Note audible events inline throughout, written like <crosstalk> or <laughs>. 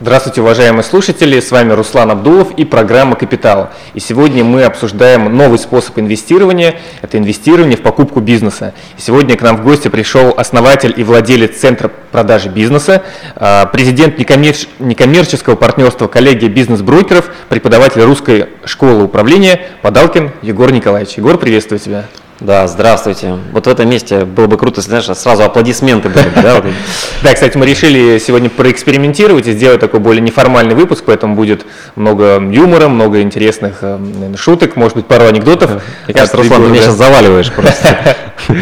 Здравствуйте, уважаемые слушатели, с вами Руслан Абдулов и программа «Капитал». И сегодня мы обсуждаем новый способ инвестирования, это инвестирование в покупку бизнеса. И сегодня к нам в гости пришел основатель и владелец Центра продажи бизнеса, а, президент некоммерческого партнерства коллегии бизнес-брокеров, преподаватель русской школы управления Подалкин Егор Николаевич. Егор, приветствую тебя. Да, здравствуйте. Вот в этом месте было бы круто, если, знаешь, сразу аплодисменты были. Да, <laughs> да, кстати, мы решили сегодня проэкспериментировать и сделать такой более неформальный выпуск, поэтому будет много юмора, много интересных э, шуток, может быть, пару анекдотов. Мне кажется, Руслан, ты меня сейчас заваливаешь просто. <laughs>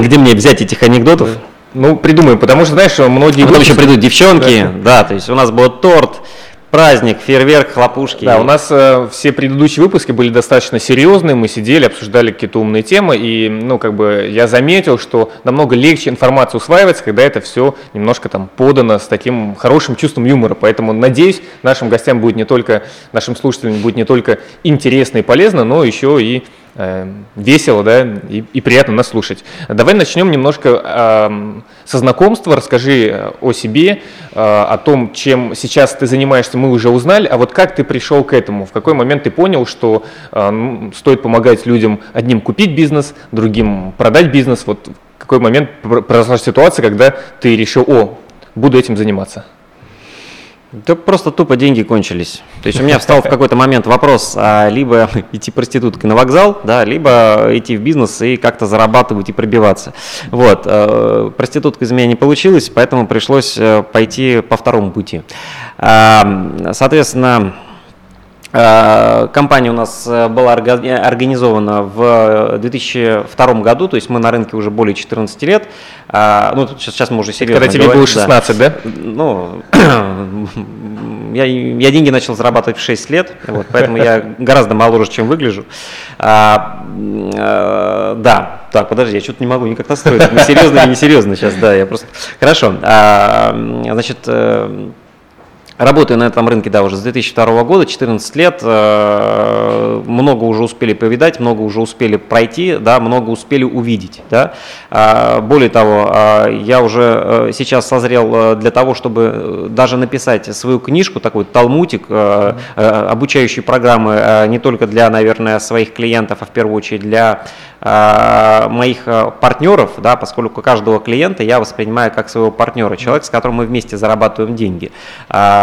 Где мне взять этих анекдотов? Ну, придумаем, потому что, знаешь, многие... Потом еще придут девчонки, да, то есть у нас будет торт, праздник, фейерверк, хлопушки. Да, у нас э, все предыдущие выпуски были достаточно серьезные, мы сидели, обсуждали какие-то умные темы, и, ну, как бы я заметил, что намного легче информация усваивается, когда это все немножко там подано с таким хорошим чувством юмора, поэтому, надеюсь, нашим гостям будет не только, нашим слушателям будет не только интересно и полезно, но еще и весело, да, и, и приятно нас слушать. Давай начнем немножко э, со знакомства. Расскажи э, о себе, э, о том, чем сейчас ты занимаешься, мы уже узнали. А вот как ты пришел к этому? В какой момент ты понял, что э, ну, стоит помогать людям одним купить бизнес, другим продать бизнес? Вот в какой момент произошла ситуация, когда ты решил, о, буду этим заниматься? Да просто тупо деньги кончились. То есть у меня встал в какой-то момент вопрос, а либо <laughs> идти проституткой на вокзал, да, либо идти в бизнес и как-то зарабатывать и пробиваться. Вот. Э, проститутка из меня не получилась, поэтому пришлось э, пойти по второму пути. Соответственно, Э, компания у нас э, была организована в 2002 году, то есть мы на рынке уже более 14 лет. Ну, сейчас мы уже серьезно Когда тебе говорим, было 16, да? да? Ну, <clears throat> я, я деньги начал зарабатывать в 6 лет, вот, поэтому я <laughs> гораздо моложе, чем выгляжу. А, а, да, так, подожди, я что-то не могу никак настроить. Серьезно или несерьезно сейчас, да, я просто... Хорошо, а, значит, Работаю на этом рынке, да, уже с 2002 года, 14 лет, э, много уже успели повидать, много уже успели пройти, да, много успели увидеть, да. А, более того, а, я уже э, сейчас созрел э, для того, чтобы даже написать свою книжку, такой талмутик, обучающие программы не только для, наверное, своих клиентов, а в первую очередь для моих партнеров, да, поскольку каждого клиента я воспринимаю как своего партнера, человек, с которым мы вместе зарабатываем деньги.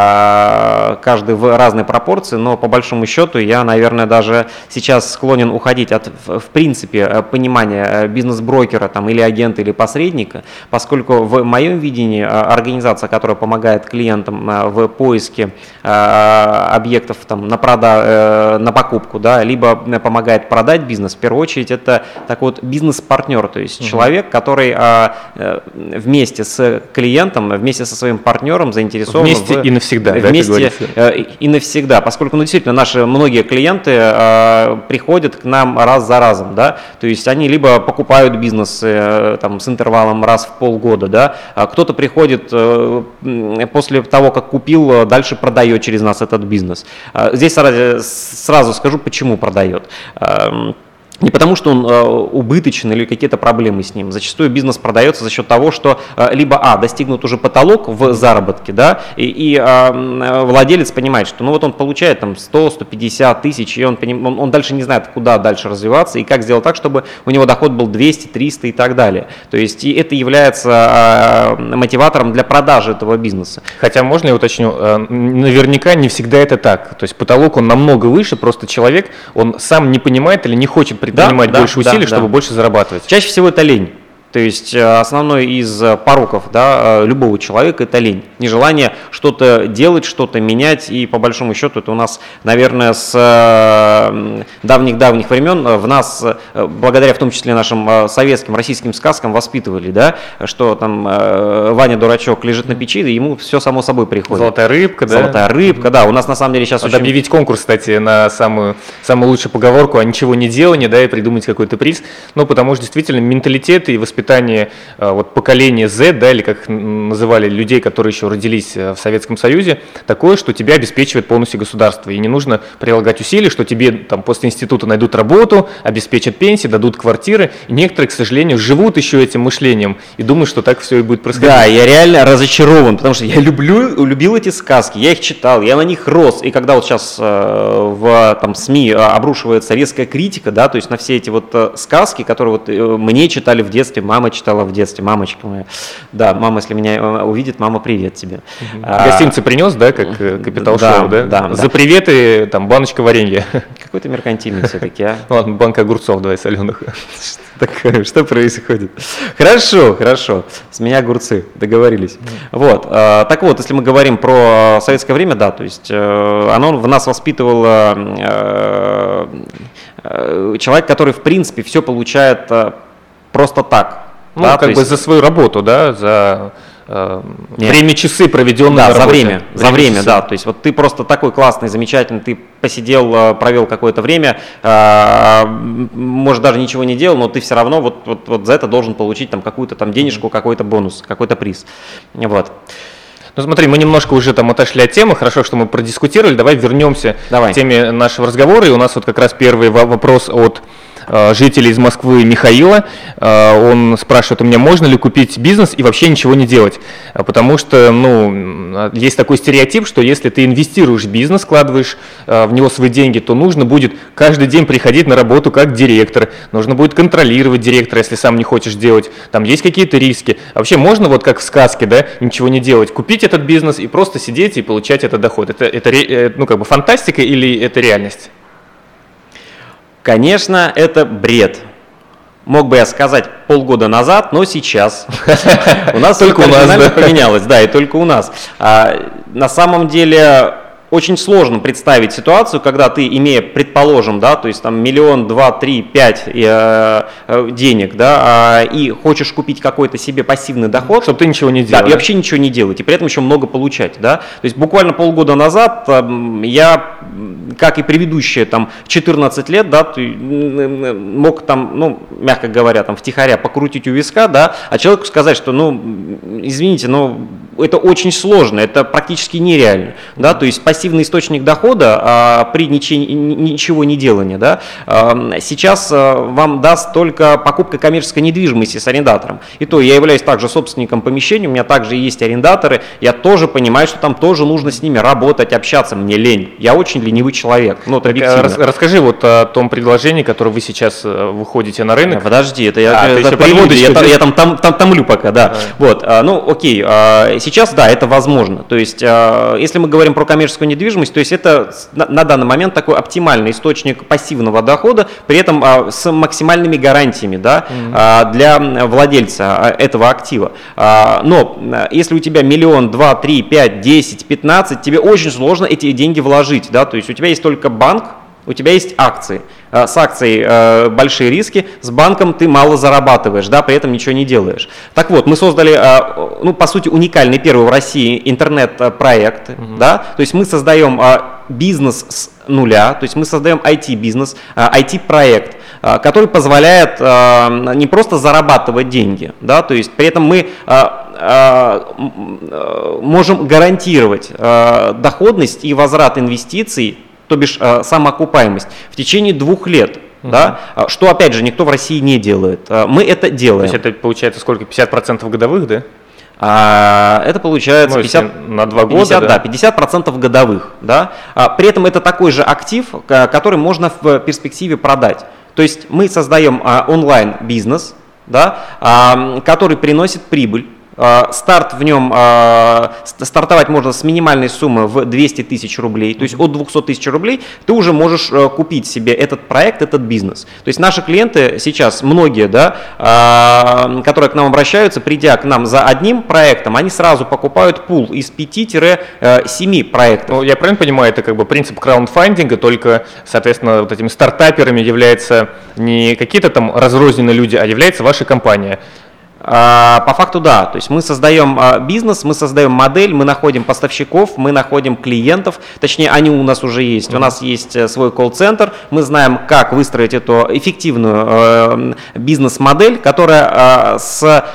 А, каждый в разной пропорции, но по большому счету я, наверное, даже сейчас склонен уходить от, в принципе, э, понимания э, бизнес-брокера там, или агента, или посредника, поскольку в моем видении э, организация, которая помогает клиентам в поиске объектов там, на, прода, на покупку, да, либо помогает продать бизнес, в первую очередь это такой вот бизнес-партнер, то есть угу. человек, который вместе с клиентом, вместе со своим партнером заинтересован вместе в... и навсегда навсегда. Вместе да, э, и навсегда, поскольку ну, действительно наши многие клиенты э, приходят к нам раз за разом, да, то есть они либо покупают бизнес э, там, с интервалом раз в полгода, да, а кто-то приходит э, после того, как купил, дальше продает через нас этот бизнес. Э, здесь сразу, сразу скажу, почему продает. Э, не потому, что он э, убыточен или какие-то проблемы с ним. Зачастую бизнес продается за счет того, что э, либо а достигнут уже потолок в заработке, да, и, и э, владелец понимает, что ну вот он получает там 100-150 тысяч, и он, он, он дальше не знает, куда дальше развиваться и как сделать так, чтобы у него доход был 200, 300 и так далее. То есть и это является э, мотиватором для продажи этого бизнеса. Хотя можно я уточню, э, наверняка не всегда это так. То есть потолок он намного выше, просто человек он сам не понимает или не хочет предпринимать да, больше да, усилий, да, чтобы больше зарабатывать. Чаще всего это лень. То есть э, основной из э, пороков да, э, любого человека – это лень. Нежелание что-то делать, что-то менять. И по большому счету это у нас, наверное, с давних-давних времен в нас, благодаря в том числе нашим советским, российским сказкам, воспитывали, да, что там Ваня дурачок лежит на печи, и ему все само собой приходит. Золотая рыбка, да? Золотая рыбка, да. У нас на самом деле сейчас Надо очень... объявить конкурс, кстати, на самую, самую лучшую поговорку, а ничего не делание, да, и придумать какой-то приз. Ну, потому что действительно менталитет и воспитание воспитание э, вот поколения Z, да, или как называли людей, которые еще родились э, в Советском Союзе, такое, что тебя обеспечивает полностью государство. И не нужно прилагать усилий, что тебе там после института найдут работу, обеспечат пенсии, дадут квартиры. И некоторые, к сожалению, живут еще этим мышлением и думают, что так все и будет происходить. Да, я реально разочарован, потому что я люблю, любил эти сказки, я их читал, я на них рос. И когда вот сейчас э, в там, СМИ обрушивается резкая критика, да, то есть на все эти вот сказки, которые вот мне читали в детстве, мама читала в детстве, мамочка моя. Да, мама, если меня э, увидит, мама, привет тебе. Угу. А, Гостинцы принес, да, как капитал да, шоу, да? Да. За приветы там баночка варенья. <laughs> Какой ты меркантильный все-таки, а? <laughs> Ладно, банка огурцов давай соленых. <laughs> Так, что происходит? Хорошо, хорошо. С меня огурцы, договорились. Вот. Так вот, если мы говорим про советское время, да, то есть оно в нас воспитывало Э, человек, который в принципе все получает э, просто так. Ну, да, как бы есть... за свою работу, да, за э, время часы, проведенные да, за время, время за время, часы. да. То есть вот ты просто такой классный, замечательный, ты посидел, э, провел какое-то время, э, может даже ничего не делал, но ты все равно вот, вот, вот за это должен получить там какую-то там денежку, какой-то бонус, какой-то приз. Вот. Ну смотри, мы немножко уже там отошли от темы, хорошо, что мы продискутировали, давай вернемся давай. к теме нашего разговора, и у нас вот как раз первый вопрос от Э, жителей из Москвы Михаила. Э, он спрашивает у меня, можно ли купить бизнес и вообще ничего не делать. Э, потому что ну, есть такой стереотип, что если ты инвестируешь в бизнес, складываешь в него свои деньги, то нужно будет каждый день приходить на работу как директор, нужно будет контролировать директора, если сам не хочешь делать. Там есть какие-то риски. Вообще можно вот как в сказке, да, ничего не делать, купить этот бизнес и просто сидеть и получать этот доход. Это, это ну, как бы фантастика или это реальность? Конечно, это бред. Мог бы я сказать полгода назад, но сейчас <laughs> у нас только у нас поменялось, да, и только у нас. А, на самом деле очень сложно представить ситуацию, когда ты, имея, предположим, да, то есть там миллион, два, три, пять э, э, денег, да, э, и хочешь купить какой-то себе пассивный доход. Чтобы ты ничего не делал. Да, и вообще ничего не делать, и при этом еще много получать, да. То есть буквально полгода назад э, я, как и предыдущие там 14 лет, да, мог там, ну, мягко говоря, там втихаря покрутить у виска, да, а человеку сказать, что, ну, извините, но это очень сложно, это практически нереально, да, то есть пассивный источник дохода а, при ничего, ничего не делании, да, а, сейчас а, вам даст только покупка коммерческой недвижимости с арендатором. И то я являюсь также собственником помещения, у меня также есть арендаторы, я тоже понимаю, что там тоже нужно с ними работать, общаться, мне лень, я очень ленивый человек, ну, так, рас, Расскажи вот о том предложении, которое вы сейчас э, выходите на рынок. Подожди, это я, а, это, это я, я, я там, там, там томлю пока, да, а. вот, ну, окей, сейчас, да, это возможно. То есть, а, если мы говорим про коммерческую недвижимость, то есть это на данный момент такой оптимальный источник пассивного дохода, при этом а, с максимальными гарантиями да, mm-hmm. для владельца этого актива. Но если у тебя миллион, два, три, пять, десять, пятнадцать, тебе очень сложно эти деньги вложить. Да? То есть у тебя есть только банк, у тебя есть акции. Э, с акцией э, большие риски, с банком ты мало зарабатываешь, да, при этом ничего не делаешь. Так вот, мы создали, э, ну, по сути, уникальный первый в России интернет-проект, mm-hmm. да, то есть мы создаем бизнес с нуля, то есть мы создаем IT-бизнес, IT-проект, который позволяет не просто зарабатывать деньги, да, то есть при этом мы можем гарантировать доходность и возврат инвестиций то бишь э, самоокупаемость, в течение двух лет. Угу. Да? А, что, опять же, никто в России не делает. А, мы это делаем. То есть это получается сколько? 50% годовых, да? А, это получается ну, 50, на 2 года, 50, да? да, 50% годовых. Да? А, при этом это такой же актив, который можно в перспективе продать. То есть мы создаем а, онлайн-бизнес, да, а, который приносит прибыль, старт в нем, а, стартовать можно с минимальной суммы в 200 тысяч рублей, то есть от 200 тысяч рублей ты уже можешь э, купить себе этот проект, этот бизнес. То есть наши клиенты сейчас, многие, да, а, которые к нам обращаются, придя к нам за одним проектом, они сразу покупают пул из 5-7 э, проектов. Ну, я правильно понимаю, это как бы принцип краундфандинга, только, соответственно, вот этими стартаперами являются не какие-то там разрозненные люди, а является ваша компания. А, по факту да, то есть мы создаем а, бизнес, мы создаем модель, мы находим поставщиков, мы находим клиентов, точнее они у нас уже есть, у нас есть э, свой колл-центр, мы знаем, как выстроить эту эффективную э, бизнес-модель, которая с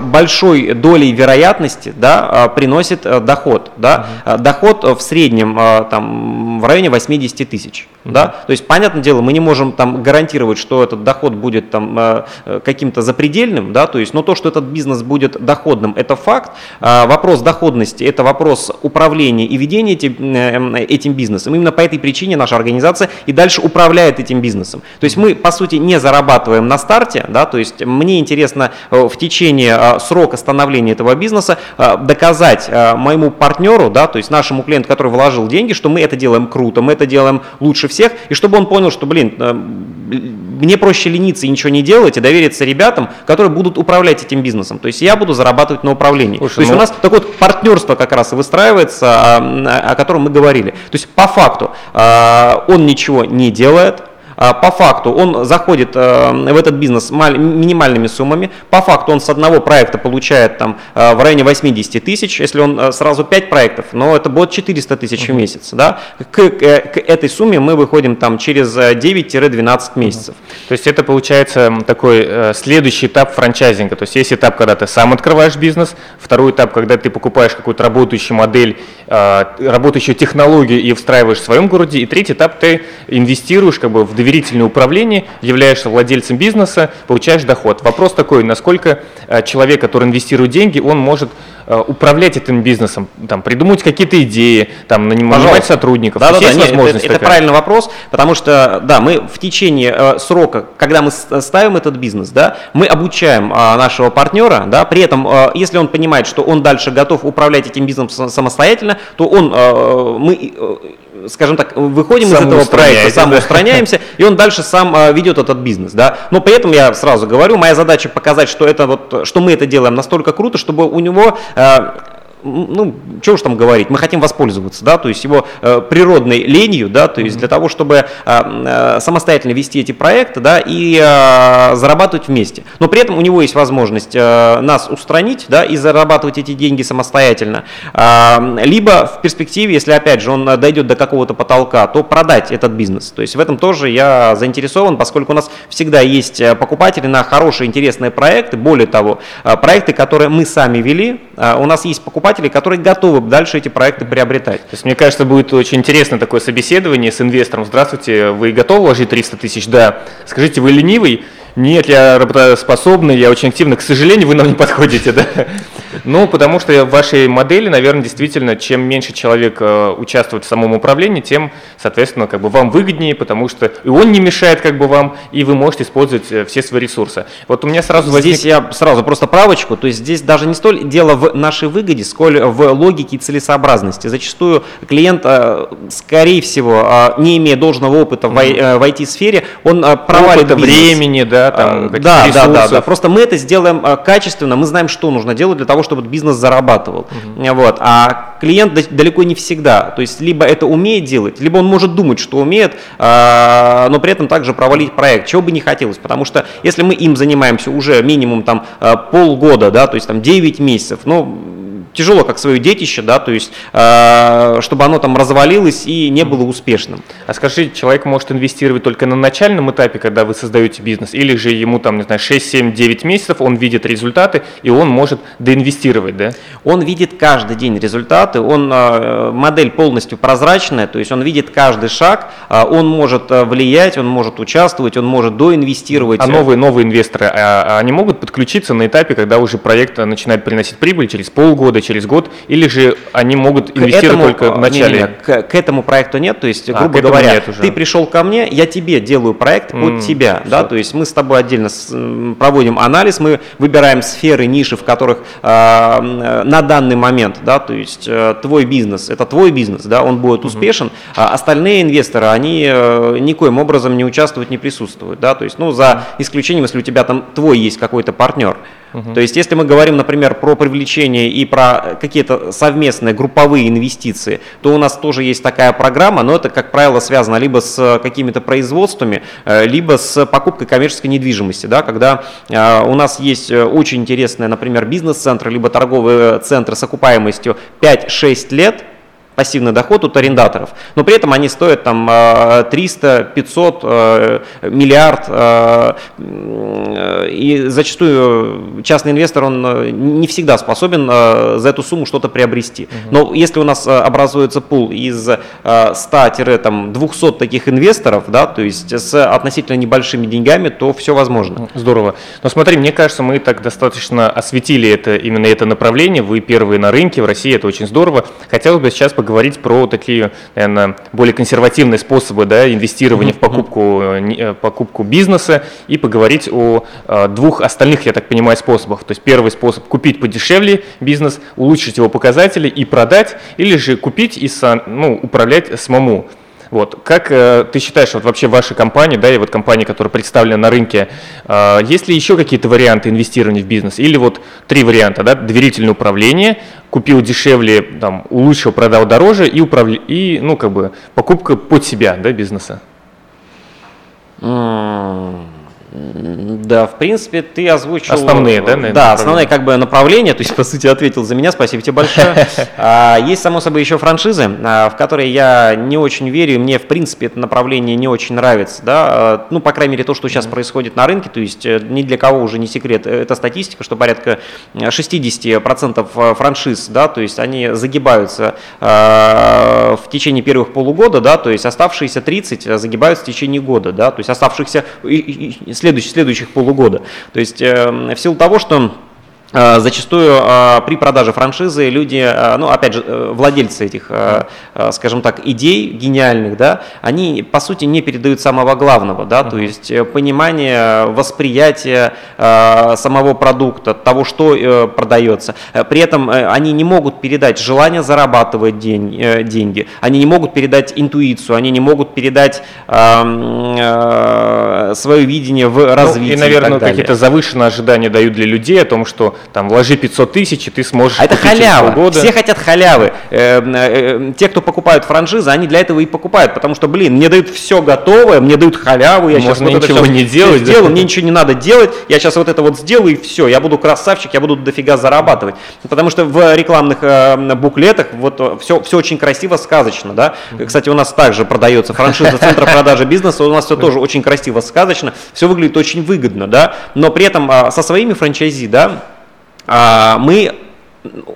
большой долей вероятности да, приносит э, доход, да, доход в среднем там, в районе 80 тысяч. Да? То есть, понятное дело, мы не можем там гарантировать, что этот доход будет там э, э, каким-то запредельным, да, то есть, но то, что этот бизнес будет доходным, это факт. А вопрос доходности – это вопрос управления и ведения этим, э, этим бизнесом. Именно по этой причине наша организация и дальше управляет этим бизнесом. То есть мы, по сути, не зарабатываем на старте, да, то есть мне интересно в течение срока становления этого бизнеса доказать моему партнеру, да, то есть нашему клиенту, который вложил деньги, что мы это делаем круто, мы это делаем лучше всех, и чтобы он понял, что, блин, э, мне проще лениться и ничего не делать, и довериться ребятам, которые будут управлять этим бизнесом. То есть я буду зарабатывать на управлении. Слушай, То есть ну... у нас такое вот партнерство как раз и выстраивается, о, о котором мы говорили. То есть по факту э, он ничего не делает, а, по факту он заходит э, в этот бизнес минимальными суммами. По факту он с одного проекта получает там э, в районе 80 тысяч. Если он э, сразу 5 проектов, но это будет 400 тысяч в месяц. Да? К, к этой сумме мы выходим там через 9-12 месяцев. То есть это получается такой следующий этап франчайзинга. То есть есть этап, когда ты сам открываешь бизнес, второй этап, когда ты покупаешь какую-то работающую модель, работающую технологию и встраиваешь в своем городе, и третий этап ты инвестируешь как бы в доверие доверительное управление, являешься владельцем бизнеса, получаешь доход. Вопрос такой, насколько э, человек, который инвестирует деньги, он может э, управлять этим бизнесом, там, придумать какие-то идеи, там, нанимать Пожалуйста. сотрудников. Да, да, да, нет, это, это правильный вопрос, потому что, да, мы в течение э, срока, когда мы ставим этот бизнес, да, мы обучаем э, нашего партнера, да, при этом, э, если он понимает, что он дальше готов управлять этим бизнесом самостоятельно, то он, э, мы э, скажем так, выходим из этого проекта, самоустраняемся, и он дальше сам а, ведет этот бизнес, да. Но при этом я сразу говорю, моя задача показать, что это вот, что мы это делаем настолько круто, чтобы у него а, ну, что уж там говорить, мы хотим воспользоваться, да, то есть его э, природной ленью, да, то есть mm-hmm. для того, чтобы э, э, самостоятельно вести эти проекты, да, и э, зарабатывать вместе. Но при этом у него есть возможность э, нас устранить, да, и зарабатывать эти деньги самостоятельно. Э, либо в перспективе, если опять же он дойдет до какого-то потолка, то продать этот бизнес. То есть в этом тоже я заинтересован, поскольку у нас всегда есть э, покупатели на хорошие, интересные проекты. Более того, э, проекты, которые мы сами вели, у нас есть покупатели, покупателей, которые готовы дальше эти проекты приобретать. То есть, мне кажется, будет очень интересно такое собеседование с инвестором. Здравствуйте, вы готовы вложить 300 тысяч? Да. Скажите, вы ленивый? Нет, я работоспособный, я очень активно. К сожалению, вы нам не подходите, <laughs> да? Ну, потому что в вашей модели, наверное, действительно, чем меньше человек э, участвует в самом управлении, тем, соответственно, как бы вам выгоднее, потому что и он не мешает как бы вам, и вы можете использовать э, все свои ресурсы. Вот у меня сразу возник... Здесь я сразу просто правочку, то есть здесь даже не столь дело в нашей выгоде, сколь в логике и целесообразности. Зачастую клиент, э, скорее всего, не имея должного опыта в IT-сфере, он провалит времени, да, там, да, да, да, да. Просто мы это сделаем качественно, мы знаем, что нужно делать для того, того, чтобы бизнес зарабатывал. Угу. Вот. А клиент далеко не всегда. То есть либо это умеет делать, либо он может думать, что умеет, а, но при этом также провалить проект, чего бы не хотелось. Потому что если мы им занимаемся уже минимум там а, полгода, да, то есть там 9 месяцев, ну, тяжело как свое детище, да, то есть, э, чтобы оно там развалилось и не было успешным. А скажи, человек может инвестировать только на начальном этапе, когда вы создаете бизнес, или же ему там, не знаю, 6, 7, 9 месяцев, он видит результаты, и он может доинвестировать, да? Он видит каждый день результаты, он, э, модель полностью прозрачная, то есть он видит каждый шаг, э, он может влиять, он может участвовать, он может доинвестировать. А новые, новые инвесторы, а, а они могут подключиться на этапе, когда уже проект начинает приносить прибыль через полгода, года, через год, или же они могут инвестировать этому, только в начале? Не, не, к, к этому проекту нет, то есть, а, грубо говоря, ты пришел ко мне, я тебе делаю проект mm, под тебя, все. да, то есть мы с тобой отдельно с, проводим анализ, мы выбираем сферы, ниши, в которых э, на данный момент, да, то есть э, твой бизнес, это твой бизнес, да, он будет успешен, mm а остальные инвесторы, они э, никоим образом не участвуют, не присутствуют, да, то есть, ну, за исключением, если у тебя там твой есть какой-то партнер. Угу. То есть, если мы говорим, например, про привлечение и про какие-то совместные групповые инвестиции, то у нас тоже есть такая программа, но это, как правило, связано либо с какими-то производствами, э, либо с покупкой коммерческой недвижимости, да, когда э, у нас есть э, очень интересные, например, бизнес-центры, либо торговые центры с окупаемостью 5-6 лет, пассивный доход от арендаторов, но при этом они стоят там 300, 500, э, миллиард, э, и зачастую частный инвестор, он э, не всегда способен за эту сумму что-то приобрести. Но если у нас образуется пул из 100-200 таких инвесторов, да, то есть с относительно небольшими деньгами, то все возможно. Здорово. Но смотри, мне кажется, мы так достаточно осветили это, именно это направление, вы первые на рынке в России, это очень здорово. Хотелось бы сейчас поговорить про такие, наверное, более консервативные способы да, инвестирования mm-hmm. в покупку, э, покупку бизнеса и поговорить о э, двух остальных, я так понимаю, способах. То есть первый способ – купить подешевле бизнес, улучшить его показатели и продать, или же купить и ну, управлять самому. Вот. Как э, ты считаешь, вот вообще ваша компания, да, и вот компания, которая представлена на рынке, э, есть ли еще какие-то варианты инвестирования в бизнес? Или вот три варианта, да, доверительное управление, купил дешевле, там, улучшил, продал дороже и, управля... и ну, как бы, покупка под себя, да, бизнеса? Да, в принципе, ты озвучил... Основные, да? Наверное, да, основные как бы направления, то есть, по сути, ответил за меня, спасибо тебе большое. <laughs> А, есть, само собой, еще франшизы, а, в которые я не очень верю, мне, в принципе, это направление не очень нравится, да, а, ну, по крайней мере, то, что сейчас происходит на рынке, то есть, э, ни для кого уже не секрет, э, это статистика, что порядка 60% э, франшиз, да, то есть, они загибаются в течение первых полугода, да, то есть, оставшиеся 30 загибаются в течение года, да, то есть, оставшихся следующих, следующих полугода. То есть э, в силу того, что зачастую э, при продаже франшизы люди, э, ну опять же, владельцы этих, скажем так, идей гениальных, да, они по сути не передают самого главного, да, то есть понимание, восприятие самого продукта, того, что продается. При этом они не могут передать желание зарабатывать день, деньги, они не могут передать интуицию, они не могут передать свое видение в развитии. Ну, и, наверное, какие-то завышенные ожидания дают для людей о том, что там вложи 500 тысяч, и ты сможешь А это халява. Полгода. Все хотят халявы. Э, э, те, кто покупают франшизы, они для этого и покупают, потому что, блин, мне дают все готовое, мне дают халяву, я Можно сейчас вот ничего не делать. Сделаю, да? мне ничего не надо делать, я сейчас вот это вот сделаю, и все, я буду красавчик, я буду дофига зарабатывать. Потому что в рекламных э, буклетах вот все, все очень красиво, сказочно, да. Кстати, у нас также продается франшиза Центра продажи бизнеса, у нас все тоже очень красиво, сказочно, все выглядит очень выгодно, да, но при этом а, со своими франчайзи, да, мы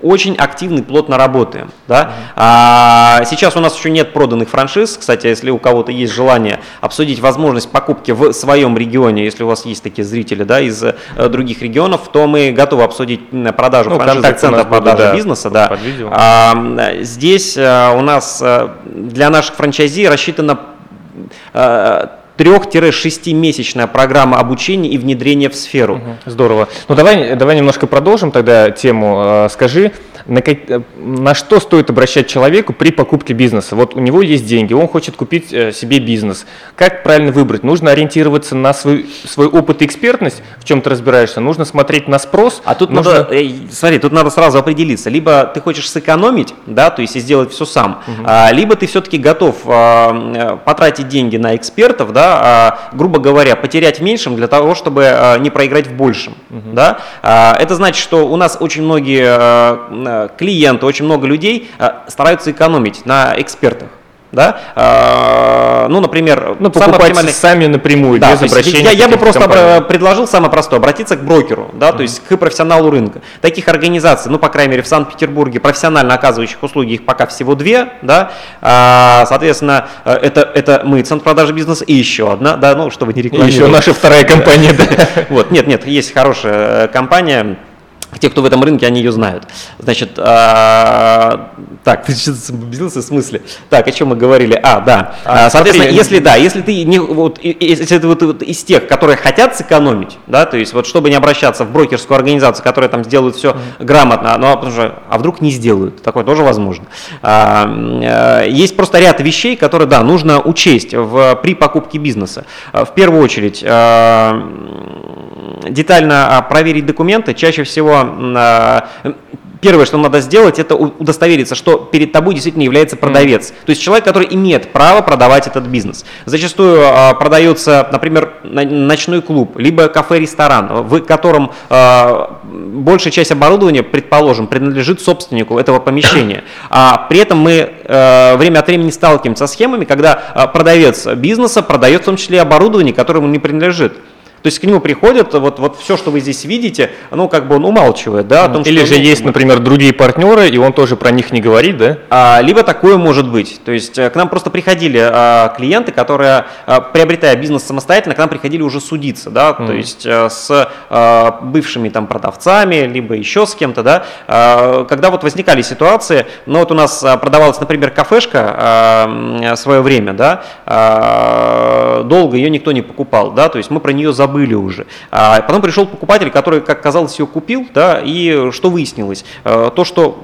очень активно и плотно работаем. Да? А, сейчас у нас еще нет проданных франшиз. Кстати, если у кого-то есть желание обсудить возможность покупки в своем регионе, если у вас есть такие зрители да, из э, других регионов, то мы готовы обсудить продажу ну, франшизы центра продажи да, бизнеса. Да. А, здесь а, у нас а, для наших франчайзи рассчитано а, 3-6-месячная программа обучения и внедрения в сферу. Здорово. Ну давай, давай немножко продолжим тогда тему. Э, скажи, на, как, э, на что стоит обращать человеку при покупке бизнеса? Вот у него есть деньги, он хочет купить э, себе бизнес. Как правильно выбрать? Нужно ориентироваться на свой, свой опыт и экспертность, в чем ты разбираешься. Нужно смотреть на спрос. А тут нужно... надо, смотри, тут надо сразу определиться. Либо ты хочешь сэкономить, да, то есть и сделать все сам, угу. либо ты все-таки готов а, потратить деньги на экспертов, да, а, грубо говоря, потерять в меньшем для того, чтобы не проиграть в большем. Угу. Да? Это значит, что у нас очень многие клиенты, очень много людей э, стараются экономить на экспертах. Да? А, ну, например, ну, оптимальный... сами напрямую, да, без обращения Я, я бы просто компаний. предложил самое простое, обратиться к брокеру, да, mm-hmm. то есть к профессионалу рынка. Таких организаций, ну, по крайней мере, в Санкт-Петербурге профессионально оказывающих услуги, их пока всего две, да, а, соответственно, э, это, это мы, Центр продажи бизнеса, и еще одна, да, ну, чтобы не рекламировать. И еще наша вторая компания, <laughs> да. Вот, нет, нет, есть хорошая компания, те, кто в этом рынке, они ее знают. Значит, а, так, <laughs> ты что-то в смысле? Так, о чем мы говорили? А, да. А, Соответственно, смотри, если да, если ты не вот, если ты вот, вот из тех, которые хотят сэкономить, да, то есть вот чтобы не обращаться в брокерскую организацию, которая там сделают все mm-hmm. грамотно, но потому что, а вдруг не сделают, такое тоже возможно. А, э, есть просто ряд вещей, которые, да, нужно учесть в, при покупке бизнеса. В первую очередь, а, детально проверить документы. Чаще всего первое, что надо сделать, это удостовериться, что перед тобой действительно является продавец. Mm. То есть человек, который имеет право продавать этот бизнес. Зачастую э, продается, например, ночной клуб, либо кафе-ресторан, в котором э, большая часть оборудования, предположим, принадлежит собственнику этого помещения. А при этом мы э, время от времени сталкиваемся со схемами, когда э, продавец бизнеса продает в том числе оборудование, которое ему не принадлежит. То есть к нему приходят, вот, вот все, что вы здесь видите, ну, как бы он умалчивает, да, о том, Или же есть, например, другие партнеры, и он тоже про них не говорит, да? А, либо такое может быть. То есть э, к нам просто приходили а, клиенты, которые, а, приобретая бизнес самостоятельно, к нам приходили уже судиться, да, mm. то есть а, с а, бывшими там продавцами, либо еще с кем-то, да, а, когда вот возникали ситуации, ну, вот у нас продавалась, например, кафешка а, свое время, да, а, долго ее никто не покупал, да, то есть мы про нее забыли забыли уже. А потом пришел покупатель, который, как казалось, ее купил, да, и что выяснилось? Э, то, что,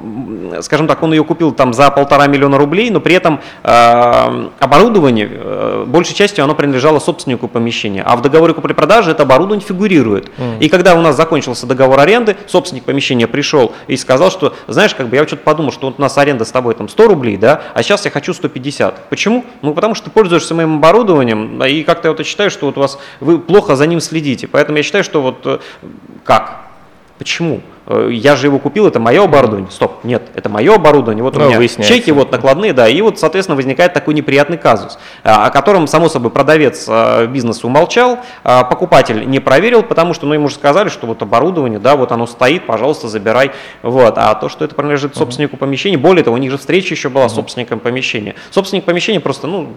скажем так, он ее купил там за полтора миллиона рублей, но при этом э, оборудование, э, большей частью оно принадлежало собственнику помещения, а в договоре купли-продажи это оборудование фигурирует. Mm. И когда у нас закончился договор аренды, собственник помещения пришел и сказал, что, знаешь, как бы я что-то подумал, что вот у нас аренда с тобой там 100 рублей, да, а сейчас я хочу 150. Почему? Ну, потому что ты пользуешься моим оборудованием, и как-то я вот считаю, что вот у вас вы плохо за ним следите. Поэтому я считаю, что вот э, как? Почему? Э, я же его купил, это мое оборудование. Стоп, нет, это мое оборудование. Вот у ну, меня чеки вот накладные, да, и вот, соответственно, возникает такой неприятный казус, а, о котором, само собой, продавец э, бизнеса умолчал, а покупатель не проверил, потому что, ну, ему же сказали, что вот оборудование, да, вот оно стоит, пожалуйста, забирай. Вот. А то, что это принадлежит собственнику помещения, более того, у них же встреча еще была с собственником помещения. Собственник помещения просто, ну,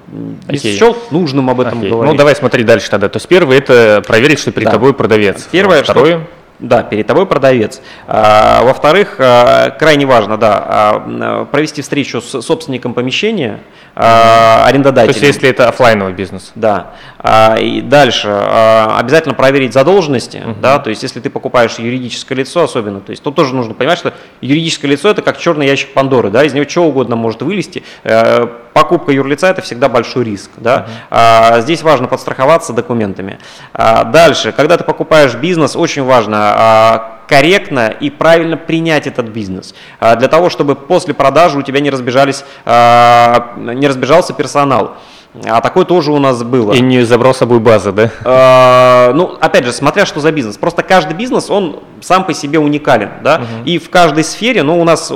не okay. счел нужным об этом okay. говорить. Ну, давай смотри дальше тогда. То есть первое это проверить, что перед да. тобой продавец. Первое, Второе, что да, перед тобой продавец. А, во-вторых, а, крайне важно, да, а, провести встречу с собственником помещения, арендодателем. То есть, если это офлайновый бизнес. Да. А, и дальше а, обязательно проверить задолженности, uh-huh. да, то есть, если ты покупаешь юридическое лицо особенно, то есть, тут тоже нужно понимать, что юридическое лицо это как черный ящик Пандоры, да, из него что угодно может вылезти. Э, покупка юрлица это всегда большой риск, да. Uh-huh. Здесь важно подстраховаться документами. Дальше, когда ты покупаешь бизнес, очень важно корректно и правильно принять этот бизнес. А, для того, чтобы после продажи у тебя не, разбежались, а, не разбежался персонал. А такое тоже у нас было. И не забрал с собой базы, да? А, ну, опять же, смотря что за бизнес. Просто каждый бизнес, он сам по себе уникален, да? Угу. И в каждой сфере, ну, у нас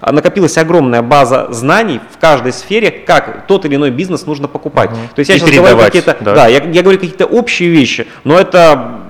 накопилась огромная база знаний в каждой сфере, как тот или иной бизнес нужно покупать. Угу. То есть я и сейчас говорю какие-то, да, да я, я говорю какие-то общие вещи, но это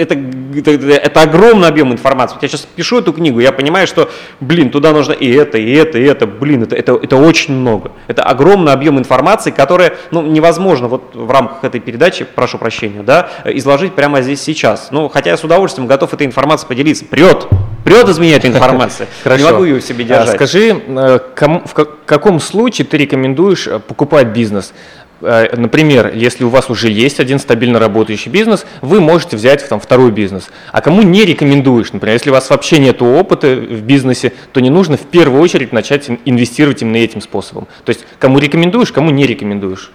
это, это, это огромный объем информации. Я сейчас пишу эту книгу, я понимаю, что, блин, туда нужно и это, и это, и это, блин, это, это, это очень много. Это огромный объем информации, которая, ну, невозможно вот в рамках этой передачи, прошу прощения, да, изложить прямо здесь сейчас. Ну, хотя я с удовольствием готов этой информацией поделиться. Прет, прет из меня эта <laughs> информация. Хорошо. Не могу ее в себе держать. Скажи, э, в каком случае ты рекомендуешь э, покупать бизнес? Э, например, если у вас уже есть один стабильно работающий бизнес, вы можете взять там, второй бизнес. А кому не рекомендуешь, например, если у вас вообще нет опыта в бизнесе, то не нужно в первую очередь начать инвестировать именно этим способом. То есть кому рекомендуешь, кому не рекомендуешь.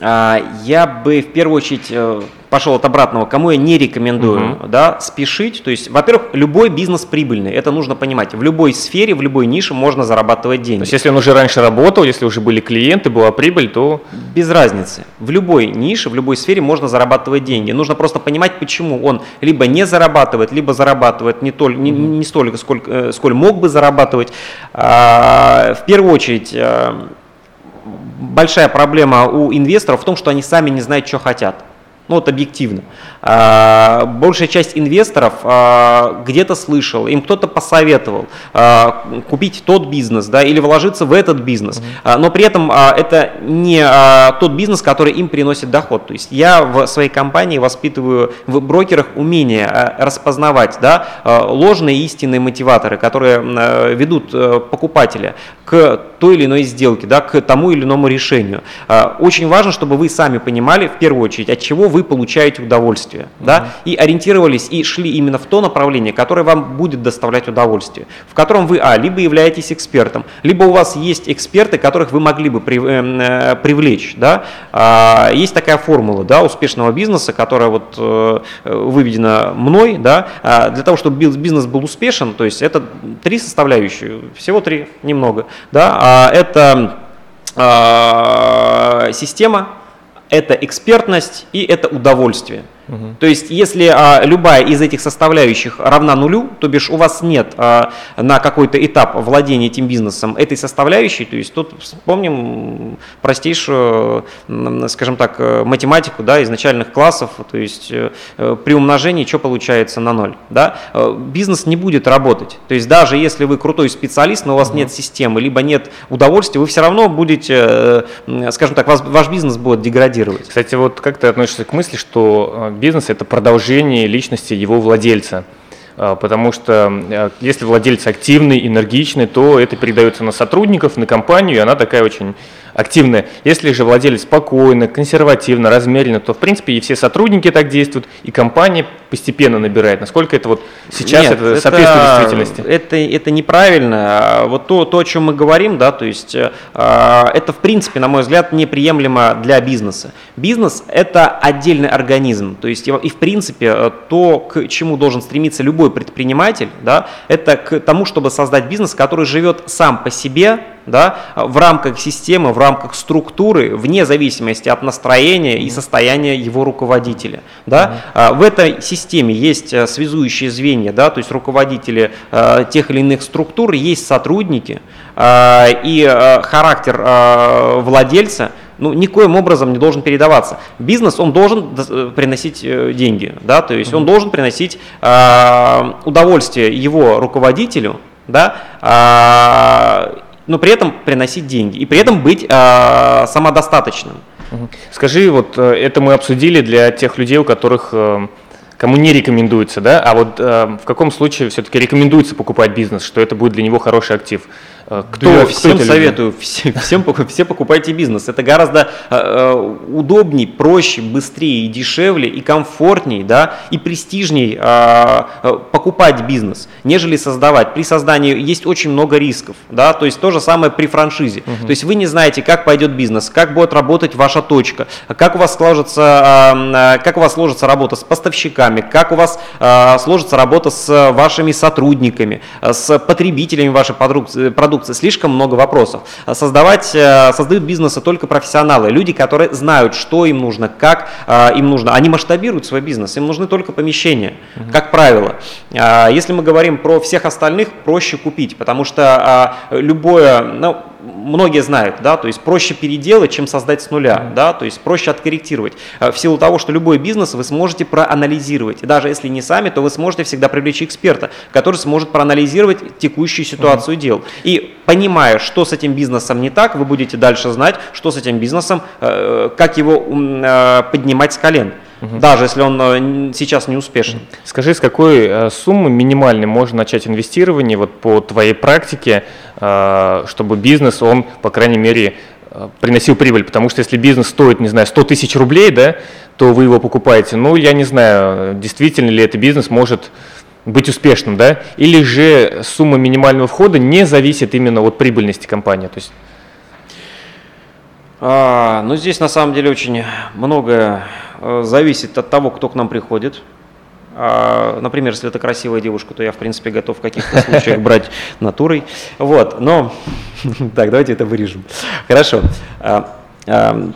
А, я бы в первую очередь э, пошел от обратного, кому я не рекомендую, угу. да, спешить. То есть, во-первых, любой бизнес прибыльный, это нужно понимать. В любой сфере, в любой нише можно зарабатывать деньги. То есть, если он уже раньше работал, если уже были клиенты, была прибыль, то... Без разницы. В любой нише, в любой сфере можно зарабатывать деньги. Нужно просто понимать, почему он либо не зарабатывает, либо зарабатывает не, толь, не, не столько, сколько, э, сколь мог бы зарабатывать. А, в первую очередь э, большая проблема у инвесторов в том, что они сами не знают, что хотят. Ну вот объективно. А, большая часть инвесторов а, где-то слышал, им кто-то посоветовал а, купить тот бизнес да, или вложиться в этот бизнес, но при этом это не тот бизнес, который им приносит доход. То есть я в своей компании воспитываю в брокерах умение распознавать да, ложные истинные мотиваторы, которые ведут э, покупателя к той или иной сделке, да, к тому или иному решению. Очень важно, чтобы вы сами понимали в первую очередь, от чего вы получаете удовольствие удовольствие, uh-huh. да, и ориентировались и шли именно в то направление, которое вам будет доставлять удовольствие, в котором вы, а, либо являетесь экспертом, либо у вас есть эксперты, которых вы могли бы э, привлечь, да, а, есть такая формула, да, успешного бизнеса, которая вот э, выведена мной, да, а, для того, чтобы бизнес был успешен, то есть это три составляющие, всего три, немного, да, а это система, это экспертность и это удовольствие. Угу. То есть, если а, любая из этих составляющих равна нулю, то бишь у вас нет а, на какой-то этап владения этим бизнесом этой составляющей, то есть тут вспомним простейшую, скажем так, математику да, из начальных классов, то есть э, при умножении что получается на ноль. Да? Э, бизнес не будет работать. То есть даже если вы крутой специалист, но у вас угу. нет системы, либо нет удовольствия, вы все равно будете, э, скажем так, ваш, ваш бизнес будет деградировать. Кстати, вот как ты относишься к мысли, что бизнес – это продолжение личности его владельца. А, потому что э, если владелец активный, энергичный, то это передается на сотрудников, на компанию, и она такая очень активная. Если же владелец спокойно, консервативно, размеренно, то в принципе и все сотрудники так действуют, и компания постепенно набирает. Насколько это вот сейчас Нет, это, это соответствует действительности? Это, это неправильно. Вот то, то, о чем мы говорим, да, то есть э, это в принципе, на мой взгляд, неприемлемо для бизнеса. Бизнес – это отдельный организм. То есть и в принципе э, то, к чему должен стремиться любой предприниматель, да, это к тому, чтобы создать бизнес, который живет сам по себе, да, в рамках системы, в рамках структуры, вне зависимости от настроения и состояния его руководителя. Да. Mm-hmm. В этой системе есть э, связующие звенья, да, то есть руководители э, тех или иных структур, есть сотрудники, э, и характер владельца ну, никоим образом не должен передаваться. Бизнес, он должен приносить деньги, да, то есть он должен приносить удовольствие его руководителю, да, но при этом приносить деньги и при этом быть э, самодостаточным. Скажи, вот э, это мы обсудили для тех людей, у которых э, кому не рекомендуется, да, а вот э, в каком случае все-таки рекомендуется покупать бизнес, что это будет для него хороший актив? Э, кто, кто советую, <laughs> все, всем, все покупайте бизнес. Это гораздо э, э удобней, проще, быстрее и дешевле, и комфортней, да, и престижней э, э, покупать бизнес, нежели создавать. При создании есть очень много рисков, да, то есть то же самое при франшизе. Угу. То есть вы не знаете, как пойдет бизнес, как будет работать ваша точка, как у вас сложится, э, как у вас сложится работа с поставщиками, как у вас э, сложится работа с вашими сотрудниками, с потребителями вашей продукции продукции, слишком много вопросов. Создавать, э, создают бизнесы только профессионалы, люди, которые знают, что им нужно, как э, им нужно. Они масштабируют свой бизнес, им нужны только помещения, угу. как правило. А, если мы говорим про всех остальных, проще купить, потому что а, любое, ну, многие знают, да, то есть проще переделать, чем создать с нуля, да, то есть проще откорректировать. Э, в силу того, что любой бизнес вы сможете проанализировать. И даже если не сами, то вы сможете всегда привлечь эксперта, который сможет проанализировать текущую ситуацию mm-hmm. дел. И понимая, что с этим бизнесом не так, вы будете дальше знать, что с этим бизнесом, э, как его э, поднимать с колен угу. даже если он э, сейчас не успешен. Скажи, с какой э, суммы минимальной можно начать инвестирование вот по твоей практике, э, чтобы бизнес, он, по крайней мере, приносил прибыль, потому что если бизнес стоит, не знаю, 100 тысяч рублей, да, то вы его покупаете. Ну, я не знаю, действительно ли этот бизнес может быть успешным, да, или же сумма минимального входа не зависит именно от прибыльности компании. То есть а, ну, здесь на самом деле очень многое э, зависит от того, кто к нам приходит. А, например, если это красивая девушка, то я, в принципе, готов в каких-то <laughs> случаях брать натурой. Вот, но... <laughs> Так, давайте это вырежем. Хорошо. А, а,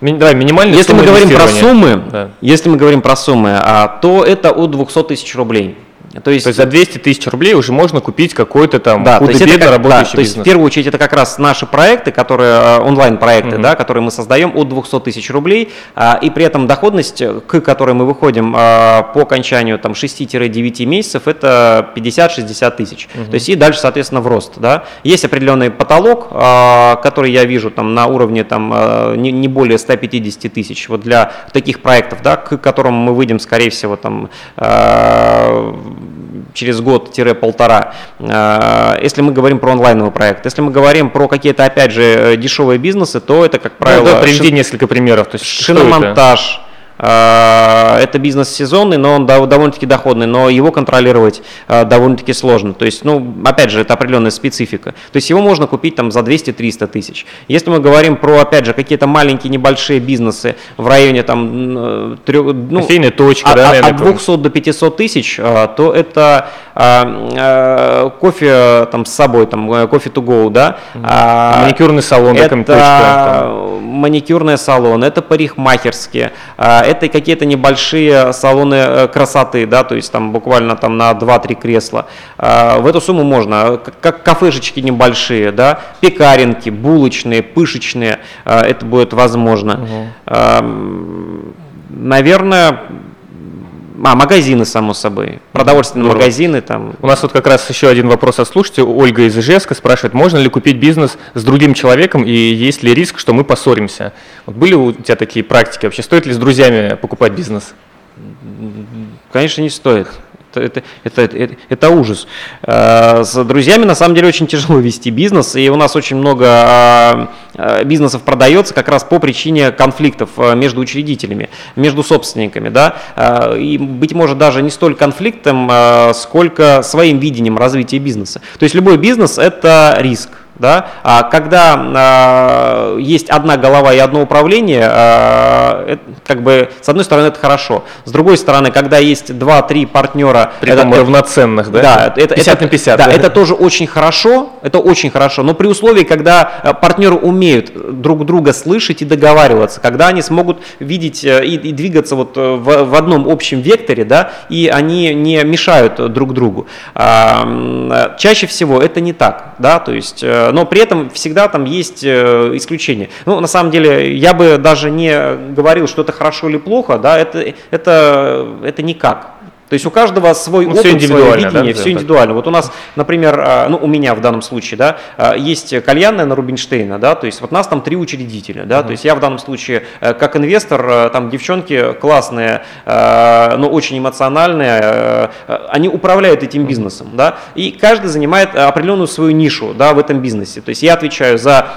Давай, минимальная если мы говорим про суммы, да. если мы говорим про суммы, то это от 200 тысяч рублей. То есть, то есть за 200 тысяч рублей уже можно купить какой-то там да, худо-бедно работающий да, То есть в первую очередь это как раз наши проекты, которые э, онлайн-проекты, угу. да, которые мы создаем от 200 тысяч рублей, а, и при этом доходность, к которой мы выходим а, по окончанию там 6-9 месяцев, это 50-60 тысяч. Угу. То есть и дальше, соответственно, в рост. Да. Есть определенный потолок, а, который я вижу там на уровне там а, не, не более 150 тысяч. Вот для таких проектов, да, к которым мы выйдем, скорее всего, там а, через год-полтора. А, если мы говорим про онлайновый проект, если мы говорим про какие-то, опять же, дешевые бизнесы, то это, как правило... Ну, да, приведи шин... несколько примеров. То есть, шиномонтаж, это бизнес сезонный, но он довольно-таки доходный, но его контролировать довольно-таки сложно. То есть, ну, опять же, это определенная специфика. То есть его можно купить там за 200-300 тысяч. Если мы говорим про, опять же, какие-то маленькие небольшие бизнесы в районе там, трех, ну, Кофейная точка, от, да, наверное, от 200 до 500 тысяч, то это кофе там с собой, там э, кофе to go, да. Маникюрный салон, это маникюрный салон, это парикмахерские, это какие-то небольшие салоны э, красоты, да, то есть там буквально там на 2-3 кресла. В эту сумму можно, как кафешечки небольшие, да, пекаренки, булочные, пышечные, это будет возможно. Угу. Наверное, а, магазины, само собой. Продовольственные Здорово. магазины там. У нас вот как раз еще один вопрос от слушателя. Ольга из Ижевска спрашивает, можно ли купить бизнес с другим человеком и есть ли риск, что мы поссоримся? Вот были у тебя такие практики вообще? Стоит ли с друзьями покупать бизнес? Конечно, не стоит это, это, это, это ужас. Э, с друзьями на самом деле очень тяжело <laughs> вести бизнес, и у нас очень много а, а, бизнесов продается как раз по причине конфликтов э, между учредителями, между собственниками. Да? Э, и, быть может, даже не столь конфликтом, сколько своим видением развития бизнеса. То есть любой бизнес – это риск да, а когда э, есть одна голова и одно управление, э, это, как бы с одной стороны это хорошо, с другой стороны, когда есть два-три партнера, Притом это, равноценных, да, да это, 50 это, на 50, да, да, это тоже очень хорошо, это очень хорошо, но при условии, когда э, партнеры умеют друг друга слышать и договариваться, когда они смогут видеть э, и, и двигаться вот э, в, в одном общем векторе, да, и они не мешают друг другу. А, чаще всего это не так, да, то есть но при этом всегда там есть э, исключения. Ну, на самом деле, я бы даже не говорил, что это хорошо или плохо, да, это, это, это никак. То есть у каждого свой ну, опыт, все свое видение, да, все индивидуально. Вот у нас, например, а, ну у меня в данном случае, да, а, есть кальянная на Рубинштейна, да, то есть вот нас там три учредителя, да, uh-huh. то есть я в данном случае э, как инвестор, э, там девчонки классные, э, но очень эмоциональные, они управляют этим бизнесом, да, и каждый занимает определенную свою нишу, да, в этом бизнесе. То есть я отвечаю за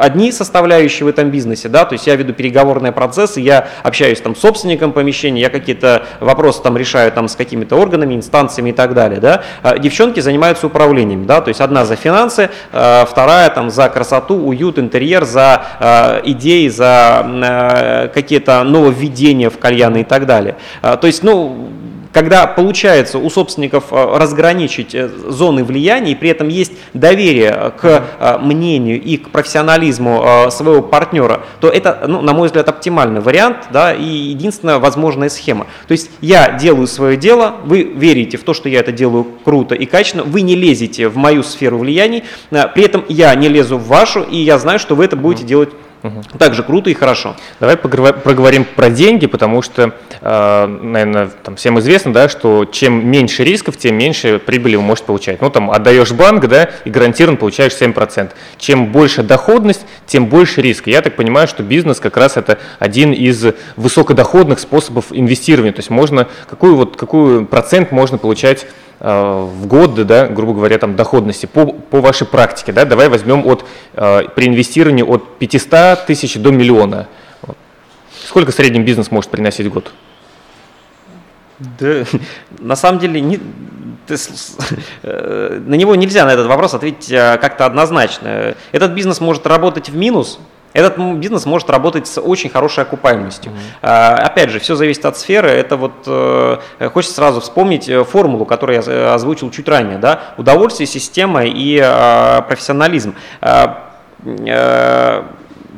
одни составляющие в этом бизнесе, да, то есть я веду переговорные процессы, я общаюсь там с собственником помещения, я какие-то вопросы там решают там с какими-то органами, инстанциями и так далее, да, а девчонки занимаются управлением, да, то есть одна за финансы, а вторая там за красоту, уют, интерьер, за а, идеи, за какие-то нововведения в кальяны и так далее. То есть, ну, когда получается у собственников э, разграничить э, зоны влияния, и при этом есть доверие к э, мнению и к профессионализму своего партнера, то это, ну, на мой взгляд, оптимальный вариант да, и единственная возможная схема. То есть я делаю свое дело, вы верите в то, что я это делаю круто и качественно, вы не лезете в мою сферу влияний, при этом я не лезу в вашу, и я знаю, что вы это будете делать Угу. Также круто и хорошо. Давай проговорим про деньги, потому что, э, наверное, там всем известно, да, что чем меньше рисков, тем меньше прибыли вы можете получать. Ну, там, отдаешь банк, да, и гарантированно получаешь 7%. Чем больше доходность, тем больше риска. Я так понимаю, что бизнес как раз это один из высокодоходных способов инвестирования. То есть можно, какую, вот, какую процент можно получать в год, да, грубо говоря, там доходности по, по вашей практике, да, давай возьмем от, э, при инвестировании от 500 тысяч до миллиона. Сколько средний бизнес может приносить в год? Да, на самом деле, не, ты, э, на него нельзя на этот вопрос ответить как-то однозначно. Этот бизнес может работать в минус, этот бизнес может работать с очень хорошей окупаемостью. Mm-hmm. Опять же, все зависит от сферы. Это вот э, хочется сразу вспомнить э, формулу, которую я озвучил чуть ранее. Да? Удовольствие, система и а, профессионализм а,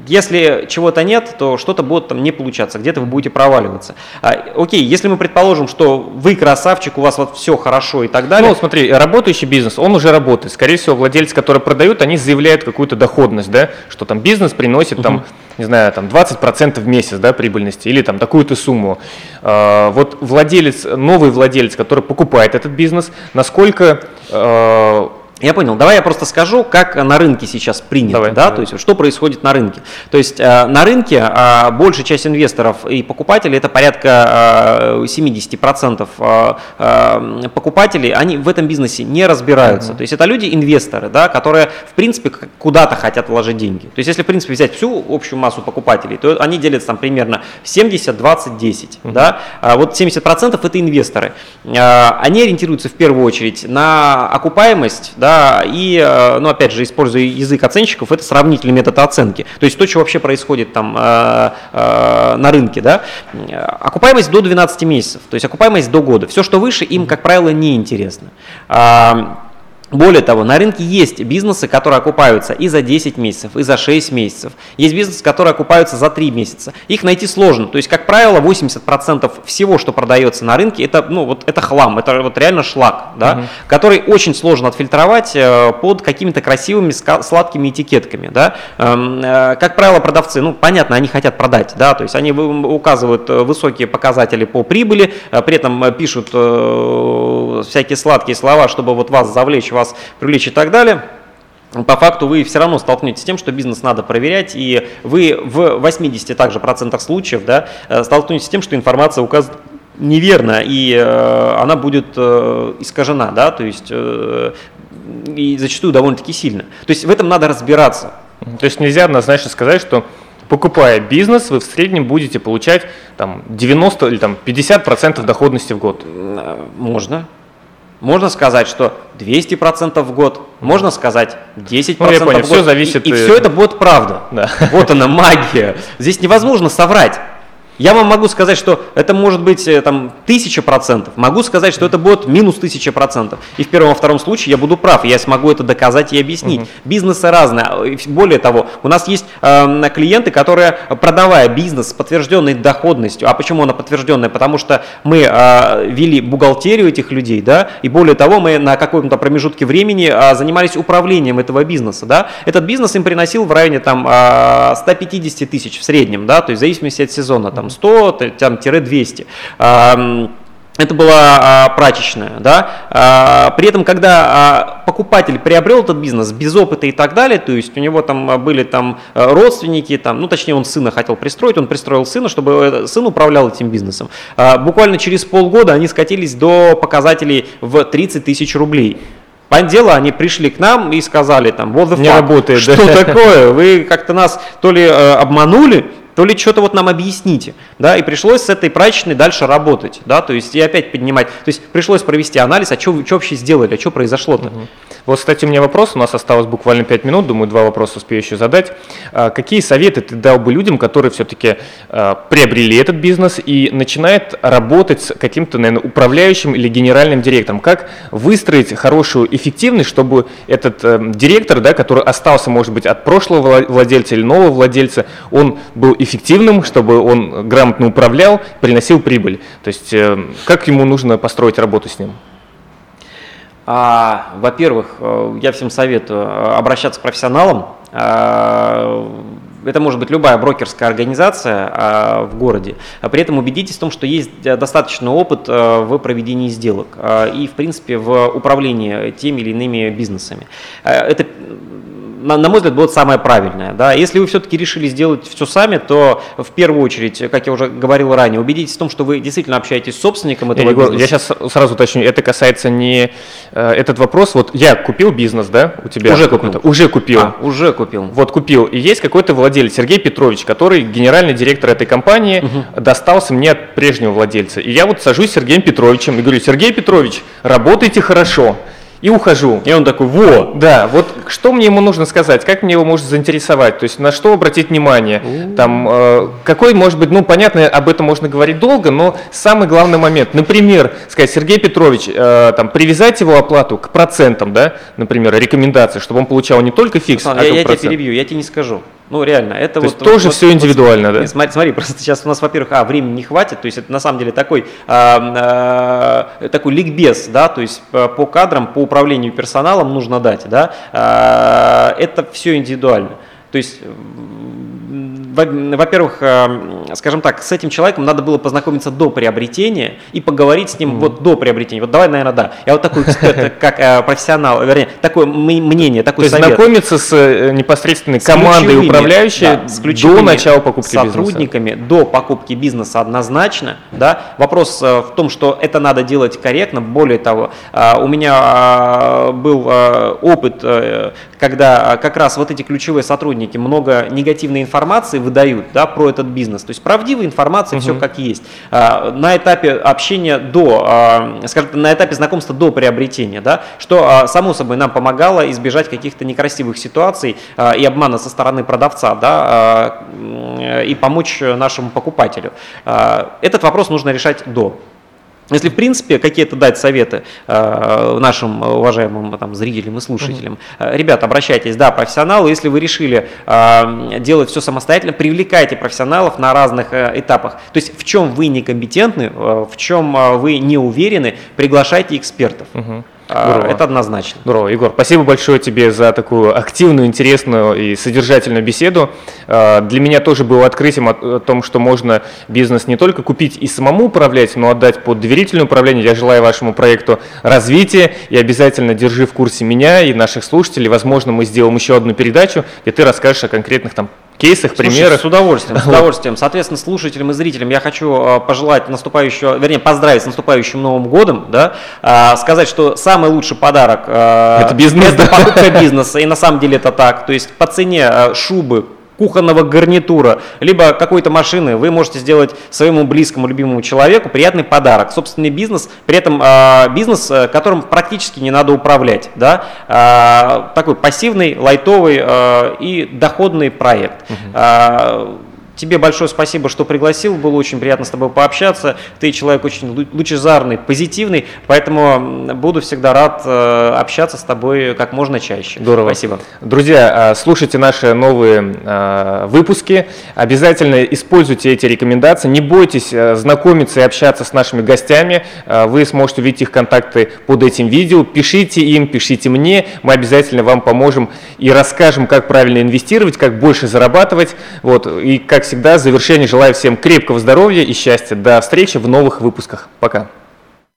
если чего-то нет, то что-то будет там не получаться, где-то вы будете проваливаться. А, окей, если мы предположим, что вы красавчик, у вас вот все хорошо и так далее. Ну, смотри, работающий бизнес, он уже работает. Скорее всего, владельцы, которые продают, они заявляют какую-то доходность, да, что там бизнес приносит uh-huh. там, не знаю, там 20% в месяц, да, прибыльности или там такую-то сумму. А, вот владелец, новый владелец, который покупает этот бизнес, насколько а, Я понял. Давай я просто скажу, как на рынке сейчас принято, Давай, да, давай. то есть что происходит на рынке. То есть э, на рынке э, большая часть инвесторов и покупателей, это порядка э, 70% э, э, покупателей, они в этом бизнесе не разбираются. То есть это люди, инвесторы, да, которые в принципе куда-то хотят вложить деньги. То есть если в принципе взять всю общую массу покупателей, то они делятся там примерно 70, 20, 10, да. А вот 70% это инвесторы. Э, Они ориентируются в первую очередь на окупаемость, да, и, э, ну, опять же, используя язык оценщиков, это сравнительный метод оценки. То есть то, что вообще происходит там э, э, на рынке, да. Окупаемость до 12 месяцев, то есть окупаемость до года. Все, что выше, им, как правило, не интересно. А, более того, на рынке есть бизнесы, которые окупаются и за 10 месяцев, и за 6 месяцев. Есть бизнесы, которые окупаются за 3 месяца. Их найти сложно. То есть, как правило, 80% всего, что продается на рынке, это, ну, вот, это хлам, это вот реально шлак, да, который очень сложно отфильтровать э, под какими-то красивыми сладкими этикетками. Да. Эм, э, Как правило, продавцы, ну, понятно, они хотят продать, да, то есть они указывают э, высокие показатели по прибыли, при этом пишут всякие сладкие слова, чтобы вот вас завлечь, вас привлечь и так далее. По факту вы все равно столкнетесь с тем, что бизнес надо проверять, и вы в 80 также процентах случаев да, э, столкнетесь с тем, что информация указана неверно, и э, она будет э, искажена, да, то есть э, и зачастую довольно-таки сильно. То есть в этом надо разбираться. То есть нельзя однозначно сказать, что покупая бизнес, вы в среднем будете получать там 90 или там 50% доходности в год. Э, Можно. Можно сказать, что 200% в год, можно сказать 10% Ну, я понял, в год. всё зависит, И, и э, все это будет правда. Да. Вот она магия. Здесь невозможно соврать. Я вам могу сказать, что это может быть э, там тысяча процентов. Могу сказать, что это будет минус тысяча процентов. И в первом и втором случае я буду прав. Я смогу это доказать и объяснить. Бизнесы разные. А, Более того, у нас есть э, клиенты, которые, продавая бизнес с подтвержденной доходностью, а почему она подтвержденная? Потому что мы э, вели бухгалтерию этих людей, да, и более того, мы на каком-то промежутке времени э, занимались управлением этого бизнеса, да. Этот бизнес им приносил в районе там э, 150 тысяч в среднем, да, то есть в зависимости от сезона, там 100, т- там, тире 200. А, м, это была а, прачечная, да. А, при этом, когда а, покупатель приобрел этот бизнес без опыта и так далее, то есть у него там а, были там а, родственники, там, ну точнее он сына хотел пристроить, он пристроил сына, чтобы э, сын управлял этим бизнесом. А, буквально через полгода они скатились до показателей в 30 тысяч рублей. Понятное дело, они пришли к нам и сказали там, the Не работает, что да. такое? Вы как-то нас то ли э, обманули, то ли что-то вот нам объясните, да, и пришлось с этой прачечной дальше работать, да, то есть и опять поднимать, то есть пришлось провести анализ, а что вообще сделали, а что произошло-то? Вот, кстати, у меня вопрос, у нас осталось буквально 5 минут, думаю, два вопроса успею еще задать. А, Какие советы ты дал бы людям, которые все-таки приобрели этот бизнес и начинают работать с каким-то, наверное, управляющим или генеральным директором? Как выстроить хорошую эффективность, чтобы этот э, директор, да, который остался, может быть, от прошлого вла- владельца или нового владельца, он был эффективным, чтобы он грамотно управлял, приносил прибыль? То есть э, как ему нужно построить работу с ним? А, во-первых, э, я всем советую э, обращаться к профессионалам. А, Это может быть любая брокерская организация а, в городе. А При этом убедитесь в том, что есть достаточный опыт в проведении сделок и, в принципе, в управлении теми или иными бизнесами. Это на, на мой взгляд, будет самое правильное. Да? Если вы все-таки решили сделать все сами, то в первую очередь, как я уже говорил ранее, убедитесь в том, что вы действительно общаетесь с собственником этого Егор, бизнеса. я сейчас сразу уточню, это касается не э, этот вопрос. Вот я купил бизнес, да, у тебя Уже купил. Уже купил. А, уже купил. Вот купил. И есть какой-то владелец, Сергей Петрович, который генеральный директор этой компании, достался мне от прежнего владельца. И я вот сажусь с Сергеем Петровичем и говорю, Сергей Петрович, работайте хорошо. И ухожу. И он такой, во, Да, вот что мне ему нужно сказать, как мне его может заинтересовать, то есть на что обратить внимание, там, э, какой может быть, ну, понятно, об этом можно говорить долго, но самый главный момент, например, сказать, Сергей Петрович, э, там, привязать его оплату к процентам, да, например, рекомендации, чтобы он получал не только фикс, Руслан, а я, я тебя перебью, я тебе не скажу. Ну, реально, это То вот... есть тоже вот- вот- индивидуально, вот- да? Смотри, смотри, просто сейчас у нас, во-первых, а, времени не хватит, то есть это на самом деле такой, а, а, такой ликбез, да, то есть по, по кадрам, по управлению персоналом нужно дать, да, а, это все индивидуально. То есть во-первых, э, скажем так, с этим человеком надо было познакомиться до приобретения и поговорить с ним mm. вот до приобретения. Вот давай, наверное, да. Я вот такой эксперт, <laughs> как э, профессионал, вернее, такое мнение, такой То совет. знакомиться с э, непосредственной с командой управляющей да, с до начала покупки сотрудниками, бизнеса. до покупки бизнеса однозначно. Да. Вопрос в том, что это надо делать корректно. Более того, у меня был опыт, когда как раз вот эти ключевые сотрудники много негативной информации выдают да, про этот бизнес. То есть правдивая информация, угу. все как есть. А, на этапе общения до, а, скажем, на этапе знакомства до приобретения, да, что а, само собой нам помогало избежать каких-то некрасивых ситуаций и обмана со стороны продавца, да, и помочь нашему покупателю. Этот вопрос нужно решать до. Если, в принципе, какие-то дать советы э, нашим уважаемым там, зрителям и слушателям, э, ребят, обращайтесь, да, профессионалы, если вы решили э, делать все самостоятельно, привлекайте профессионалов на разных э, этапах. То есть в чем вы некомпетентны, э, в чем э, вы не уверены, приглашайте экспертов. Угу. Здорово. Это однозначно. Здорово, Егор. Спасибо большое тебе за такую активную, интересную и содержательную беседу. А, для меня тоже было открытием о том, что можно бизнес не только купить и самому управлять, но отдать под доверительное управление. Я желаю вашему проекту развития и обязательно держи в курсе меня и наших слушателей. Возможно, мы сделаем еще одну передачу, где ты расскажешь о конкретных там кейсах, Слушай, примерах. С удовольствием, с <laughs> удовольствием. Соответственно, слушателям и зрителям я хочу а, пожелать наступающего, вернее, поздравить с наступающим Новым годом, да, а, сказать, что самый лучший подарок а, это бизнес, это покупка <laughs> бизнеса, и на самом деле это так. То есть по цене шубы, кухонного гарнитура, либо какой-то машины, вы можете сделать своему близкому, любимому человеку приятный подарок. Собственный бизнес, при этом э, бизнес, э, которым практически не надо управлять. Да? Э, такой пассивный, лайтовый э, и доходный проект. Угу. Э, Тебе большое спасибо, что пригласил, было очень приятно с тобой пообщаться. Ты человек очень лучезарный, позитивный, поэтому буду всегда рад э, общаться с тобой как можно чаще. Здорово. Спасибо. Друзья, э, слушайте наши новые э, выпуски, обязательно используйте эти рекомендации, не бойтесь знакомиться и общаться с нашими гостями, вы сможете увидеть их контакты под этим видео, пишите им, пишите мне, мы обязательно вам поможем и расскажем, как правильно инвестировать, как больше зарабатывать, вот, и как всегда, в завершение желаю всем крепкого здоровья и счастья. До встречи в новых выпусках. Пока.